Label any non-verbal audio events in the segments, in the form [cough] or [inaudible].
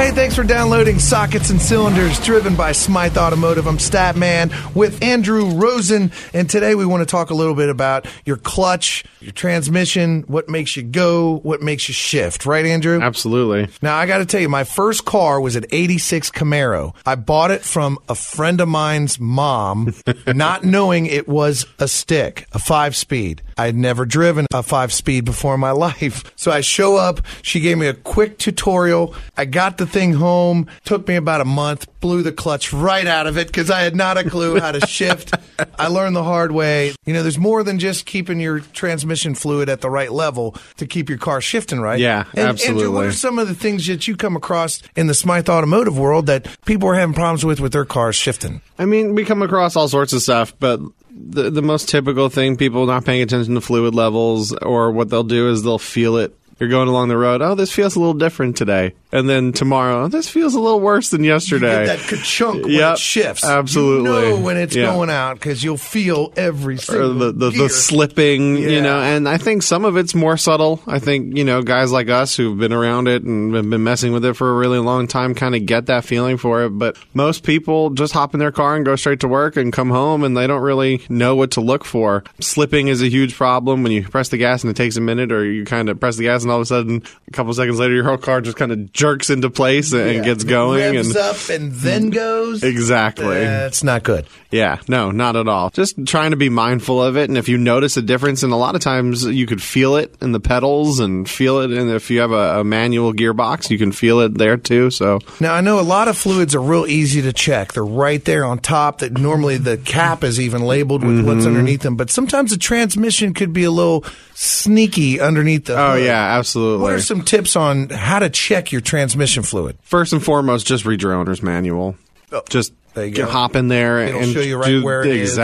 Hey, thanks for downloading Sockets and Cylinders, driven by Smyth Automotive. I'm Stattman with Andrew Rosen, and today we want to talk a little bit about your clutch, your transmission, what makes you go, what makes you shift. Right, Andrew? Absolutely. Now, I got to tell you, my first car was an 86 Camaro. I bought it from a friend of mine's mom, [laughs] not knowing it was a stick, a five speed. I had never driven a five speed before in my [laughs] life. So I show up. She gave me a quick tutorial. I got the thing home. Took me about a month. Blew the clutch right out of it because I had not a clue how to shift. I learned the hard way. You know, there's more than just keeping your transmission fluid at the right level to keep your car shifting right. Yeah, And, Andrew, what are some of the things that you come across in the Smyth automotive world that people are having problems with with their cars shifting? I mean, we come across all sorts of stuff, but the the most typical thing people not paying attention to fluid levels or what they'll do is they'll feel it. You're going along the road. Oh, this feels a little different today. And then tomorrow, this feels a little worse than yesterday. You get that ka-chunk when Yep, it shifts. absolutely. You know when it's Yeah. going out because you'll feel every single the, the, the slipping, Yeah. you know, and I think some of it's more subtle. I think, you know, guys like us who've been around it and have been messing with it for a really long time kind of get that feeling for it. But most people just hop in their car and go straight to work and come home and they don't really know what to look for. Slipping is a huge problem when you press the gas and it takes a minute or you kind of press the gas and all of a sudden a couple seconds later your whole car just kind of jerks into place and, Yeah. gets going. Revs and up and then goes. Exactly. That's not good. Yeah, no, not at all. Just trying to be mindful of it. And if you notice a difference, and a lot of times you could feel it in the pedals and feel it. And if you have a, a manual gearbox, you can feel it there too. So, Now I know a lot of fluids are real easy to check. They're right there on top. That normally the cap is even labeled with Mm-hmm. what's underneath them. But sometimes the transmission could be a little sneaky underneath the. oh hood. yeah, absolutely. What are some tips on how to check your transmission fluid? First and foremost, just read your owner's manual. Oh, just Oh, go. hop in there It'll and show you right do- where it is.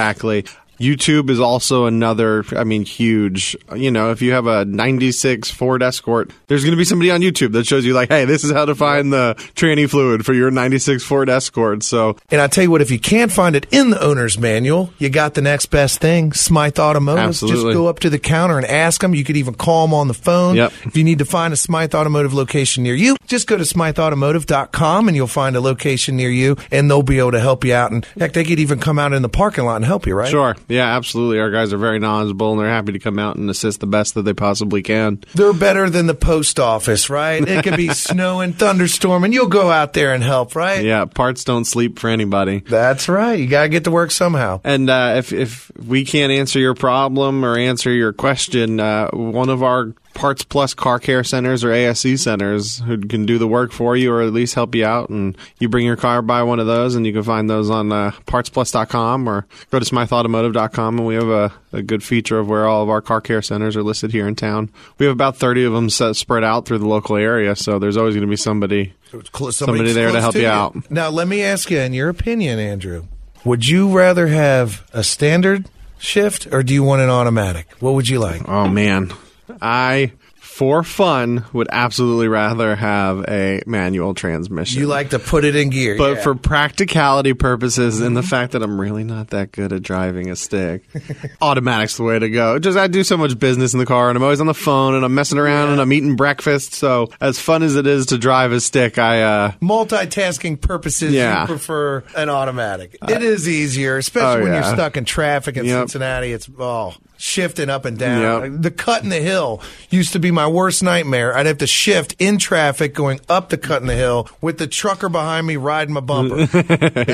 YouTube is also another, I mean, huge. You know, if you have a 96 Ford Escort, there's going to be somebody on YouTube that shows you, like, hey, this is how to find the tranny fluid for your 96 Ford Escort. So, And I tell you what, if you can't find it in the owner's manual, you got the next best thing, Smyth Automotive. Absolutely. Just go up to the counter and ask them. You could even call them on the phone. Yep. If you need to find a Smyth Automotive location near you, just go to smythautomotive.com and you'll find a location near you and they'll be able to help you out. And heck, they could even come out in the parking lot and help you, right? Sure. Yeah, absolutely. Our guys are very knowledgeable and they're happy to come out and assist the best that they possibly can. They're better than the post office, right? It could be [laughs] snow and thunderstorm, and You'll go out there and help, right? Yeah, parts don't sleep for anybody. That's right. You got to get to work somehow. And uh, if if we can't answer your problem or answer your question, uh, one of our Parts Plus car care centers or ASC centers who can do the work for you or at least help you out, and you bring your car by one of those, and you can find those on uh, PartsPlus.com or go to SmythAutomotive.com, and we have a, a good feature of where all of our car care centers are listed here in town. We have about thirty of them set, spread out through the local area, so there's always going to be somebody Cl- Somebody there to help you out. Now, let me ask you, in your opinion, Andrew, would you rather have a standard shift or do you want an automatic? What would you like? Oh man, I for fun would absolutely rather have a manual transmission. You like to put it in gear, but yeah. Mm-hmm. for practicality purposes and the fact that I'm really not that good at driving a stick, [laughs] automatic's the way to go. Just I do so much business in the car and I'm always on the phone and I'm messing around and I'm eating breakfast. So as fun as it is to drive a stick, I uh multitasking purposes, Yeah. you prefer an automatic. it is easier, especially oh, when you're stuck in traffic in Yep. Cincinnati. It's oh. Shifting up and down. Yep. The cut in the hill used to be my worst nightmare. I'd have to shift in traffic going up the cut in the hill with the trucker behind me riding my bumper. [laughs]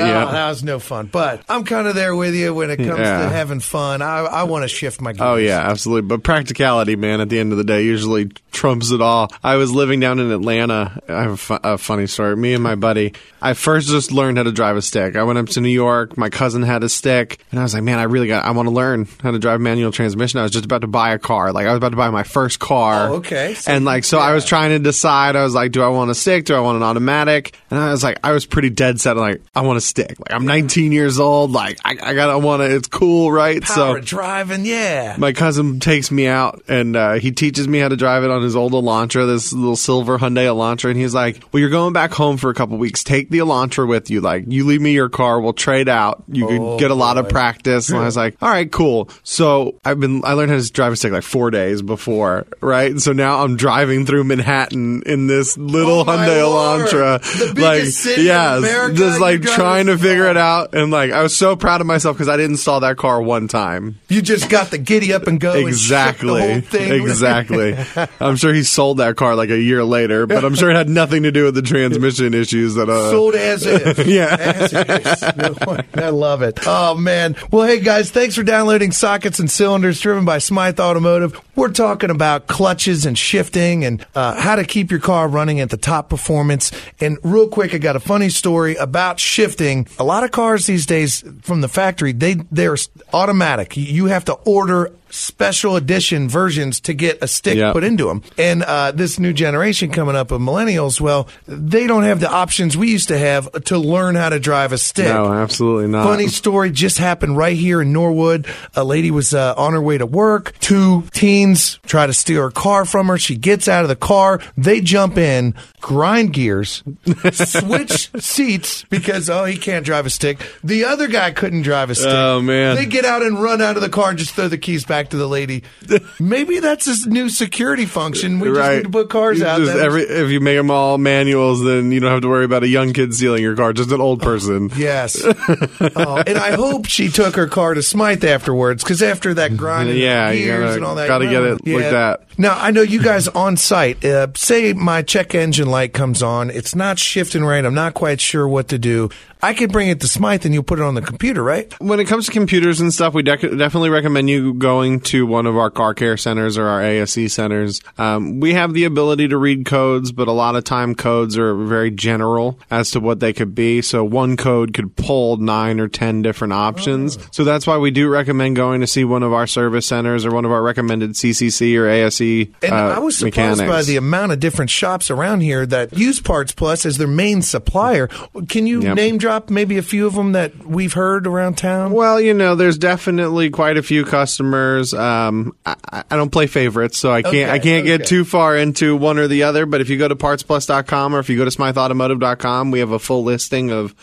Oh, that was no fun. But I'm kind of there with you when it comes Yeah. to having fun. I, I want to shift my oh, gears. Oh yeah, absolutely. But practicality, man, at the end of the day, usually trumps it all. I was living down in Atlanta. I have a, fu- a funny story. Me and my buddy, I first just learned how to drive a stick. I went up to New York. My cousin had a stick, and I was like, man, I really got. I want to learn how to drive manual transmission. I was just about to buy a car. Like I was about to buy my first car. Oh, okay. So and like so, I was trying to decide. I was like, do I want a stick? Do I want an automatic? And I was like, I was pretty dead set. Like I want a stick. Like I'm 19 years old. Like I, I gotta want to. It's cool, right? Power driving, yeah. my cousin takes me out and uh, he teaches me how to drive it on his old Elantra, this little silver Hyundai Elantra, and he's like, "Well, you're going back home for a couple weeks. Take the Elantra with you. Like, you leave me your car. We'll trade out. You Oh, could get a lot of practice." And I was like, "All right, cool." So I've been I learned how to drive a stick like four days before, right? So now I'm driving through Manhattan in this little Oh, Hyundai. Elantra, The like city in yes, America, just like trying to figure it out, and like I was so proud of myself because I didn't install that car one time. You just got the giddy up and go. And Exactly. whole thing. Exactly. [laughs] I'm sure he sold that car like a year later, but I'm sure it had nothing to do with the transmission [laughs] issues that uh Sold as if. [laughs] Yeah. As [laughs] is. I love it. Oh, man. Well, hey, guys, thanks for downloading Sockets and Cylinders driven by Smyth Automotive. We're talking about clutches and shifting and uh, how to keep your car running at the top performance. And real quick, I got a funny story about shifting. A lot of cars these days from the factory, they, they're automatic. You have to order special edition versions to get a stick Yep. put into them. And uh, this new generation coming up of millennials, well, they don't have the options we used to have to learn how to drive a stick. No, absolutely not. Funny story just happened right here in Norwood. A lady was uh, on her way to work. Two teens try to steal her car from her. She gets out of the car. They jump in, grind gears, [laughs] switch seats because, oh, he can't drive a stick. The other guy couldn't drive a stick. Oh, man. They get out and run out of the car and just throw the keys back to the lady. Maybe that's a new security function. We just right. need to put cars You out just every, if you make them all manuals, then you don't have to worry about a young kid stealing your car, just an old oh, person. Yes. [laughs] oh, and I hope she took her car to Smyth afterwards because after that grinding Yeah, you gotta- and all that. gotta get it like that. Now, I know you guys on site, uh, say my check engine light comes on. It's not shifting right. I'm not quite sure what to do. I could bring it to Smyth and you'll put it on the computer, right? When it comes to computers and stuff, we dec- definitely recommend you going to one of our car care centers or our ASC centers. Um, we have the ability to read codes, but a lot of time codes are very general as to what they could be. So one code could pull nine or ten different options. Oh. So that's why we do recommend going to see one of our service centers or one of our recommended CCC or And uh, I was surprised mechanics. by the amount of different shops around here that use Parts Plus as their main supplier. Can you Yep. name drop maybe a few of them that we've heard around town? Well, you know, there's definitely quite a few customers. Um, I, I don't play favorites, so I can't Okay, I can't get too far into one or the other. But if you go to partsplus.com or if you go to smythautomotive.com, we have a full listing of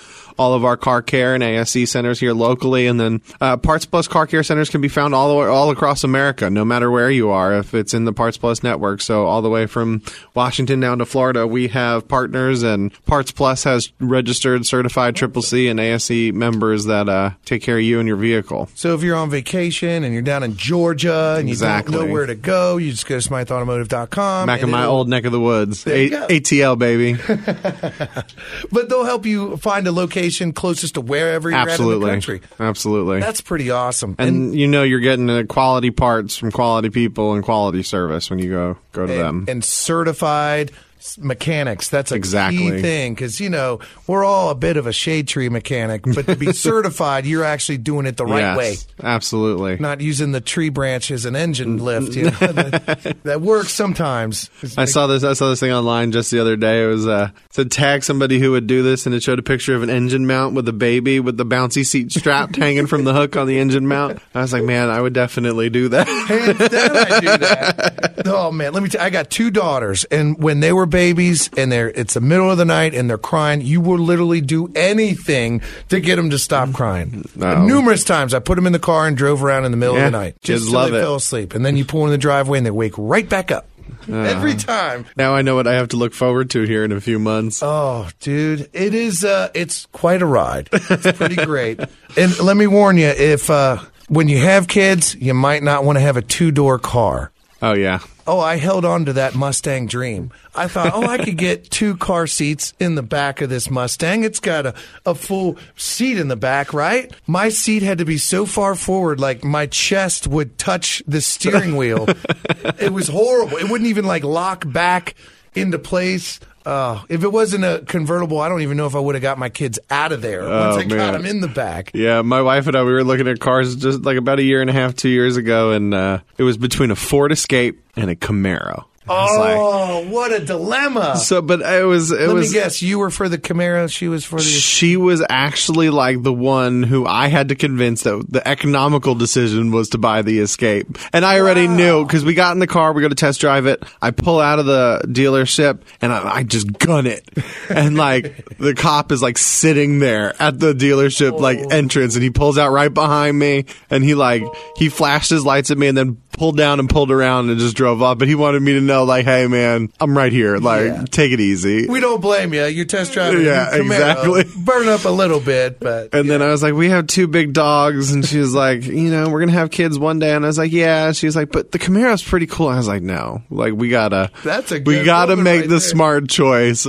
all of our car care and ASC centers here locally, and then uh, Parts Plus car care centers can be found all the way, all across America, no matter where you are, if it's in the Parts Plus network. So all the way from Washington down to Florida, we have partners, and Parts Plus has registered, certified Triple C and ASC members that uh, take care of you and your vehicle. So if you're on vacation and you're down in Georgia and you don't know where to go, you just go to smythautomotive.com. Back in my old neck of the woods, A- ATL baby. [laughs] But they'll help you find a location closest to wherever you're at in the Absolutely, country. absolutely. That's pretty awesome. and you know you're getting uh, quality parts from quality people and quality service when you go go to them. and, and certified mechanics. That's a Exactly. key thing because you know we're all a bit of a shade tree mechanic, but to be [laughs] certified, you're actually doing it the right yes, way. absolutely. Not using the tree branch as an engine lift. You know? that, [laughs] that works sometimes. I saw this. I saw this thing online just the other day. It was uh, it said tag somebody who would do this, and it showed a picture of an engine mount with a baby with the bouncy seat strapped hanging from the hook on the engine mount. I was like, man, I would definitely do that. Hands down, I do that. [laughs] Oh man, let me you, I got two daughters, and when they were babies, and they're it's the middle of the night, and they're crying, you will literally do anything to get them to stop crying. No. Numerous times, I put them in the car and drove around in the middle Yeah, of the night, just love they it. fell asleep, and then you pull in the driveway, and they wake right back up every time. now I know what I have to look forward to here in a few months. Oh, dude, it is. Uh, it's quite a ride. It's pretty [laughs] great. And let me warn you, if uh, when you have kids, you might not want to have a two door car. Oh yeah, Oh, I held on to that Mustang dream. I thought, oh, I could get [laughs] two car seats in the back of this Mustang. It's got a, a full seat in the back, right? My seat had to be so far forward, like my chest would touch the steering wheel. [laughs] it was horrible. It wouldn't even like lock back into place. Uh, if it wasn't a convertible, I don't even know if I would have got my kids out of there once Oh, I got them in the back. Yeah, my wife and I we were looking at cars just like about a year and a half, two years ago, and uh, it was between a Ford Escape and a Camaro. Was like- Oh, what a dilemma! So, but it was it Let was me guess. You were for the Camaro. She was for the. she was actually like the one who I had to convince that the economical decision was to buy the Escape. And I already knew because we got in the car, we go to test drive it. I pull out of the dealership and I, I just gun it. And like [laughs] the cop is like sitting there at the dealership like oh. entrance and he pulls out right behind me and he like, he flashed his lights at me and then pulled down and pulled around and just drove off. But he wanted me to know like, hey man, I'm right here. Like, Yeah. take it easy. We don't blame you. You test drive. a Yeah, Camaro. Uh, exactly. Burn up a little bit, but And then I was like, we have two big dogs. And she was like, you know, we're going to have kids one day. And I was like, yeah. She was like, but the Camaro's pretty cool. I was like, no, like we gotta, That's a we gotta make right the there. smart choice.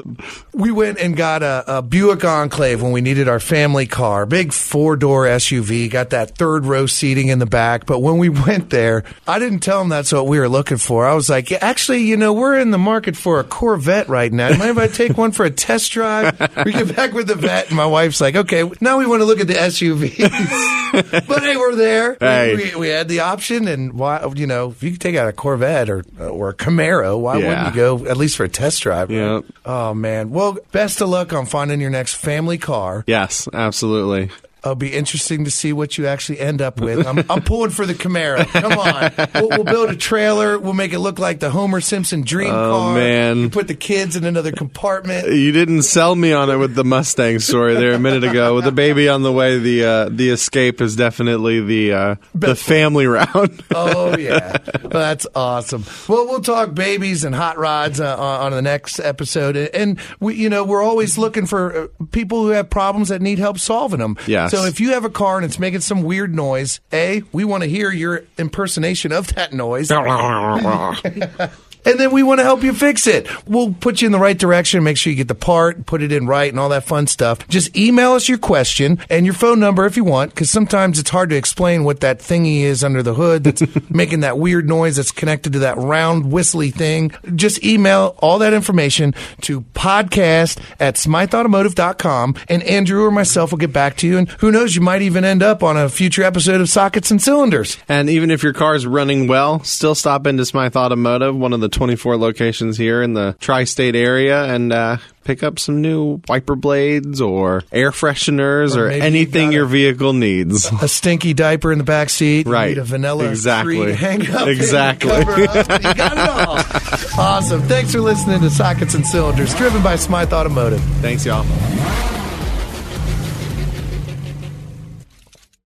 we went and got a, a Buick Enclave when we needed our family car, big four door SUV, got that third row seating in the back. But when we [laughs] went there, I didn't tell them that's what we were looking for. I was like, actually, you know, we're in the market for a Corvette right now. Mind if I take one for a test drive? We get back with the vet, and my wife's like, okay, now we want to look at the SUV. [laughs] but hey, we're there. Hey. We, we had the option, and why, you know, if you could take out a Corvette or or a Camaro, why Yeah. wouldn't you go at least for a test drive? right? Yeah. Oh man. Well, best of luck on finding your next family car. Yes, absolutely. It'll be interesting to see what you actually end up with. I'm, I'm pulling for the Camaro. Come on. We'll, we'll build a trailer. We'll make it look like the Homer Simpson dream Oh, car. man. You put the kids in another compartment. You didn't sell me on it with the Mustang story there a minute ago. With the baby on the way, the uh, the escape is definitely the uh, the family round. [laughs] Oh yeah, that's awesome. Well, we'll talk babies and hot rods uh, on the next episode, and we, you know, we're always looking for uh, people who have problems that need help solving them. Yes. So if you have a car and it's making some weird noise, a we want to hear your impersonation of that noise. [laughs] and then we want to help you fix it. We'll put you in the right direction, make sure you get the part, put it in right, and all that fun stuff. Just email us your question and your phone number if you want, because sometimes it's hard to explain what that thingy is under the hood that's [laughs] making that weird noise that's connected to that round whistly thing. Just email all that information to podcast at smythautomotive.com, and Andrew or myself will get back to you. And who knows, you might even end up on a future episode of Sockets and Cylinders. And even if your car's running well, still stop into Smyth Automotive, one of the 24 locations here in the tri-state area, and uh, pick up some new wiper blades or air fresheners Or or, maybe you anything your vehicle needs. a stinky diaper in the back seat. Right. need a vanilla Exactly. hang up. Exactly. cover up. You got it all. awesome. Thanks for listening to Sockets and Cylinders, driven by Smyth Automotive. Thanks, y'all.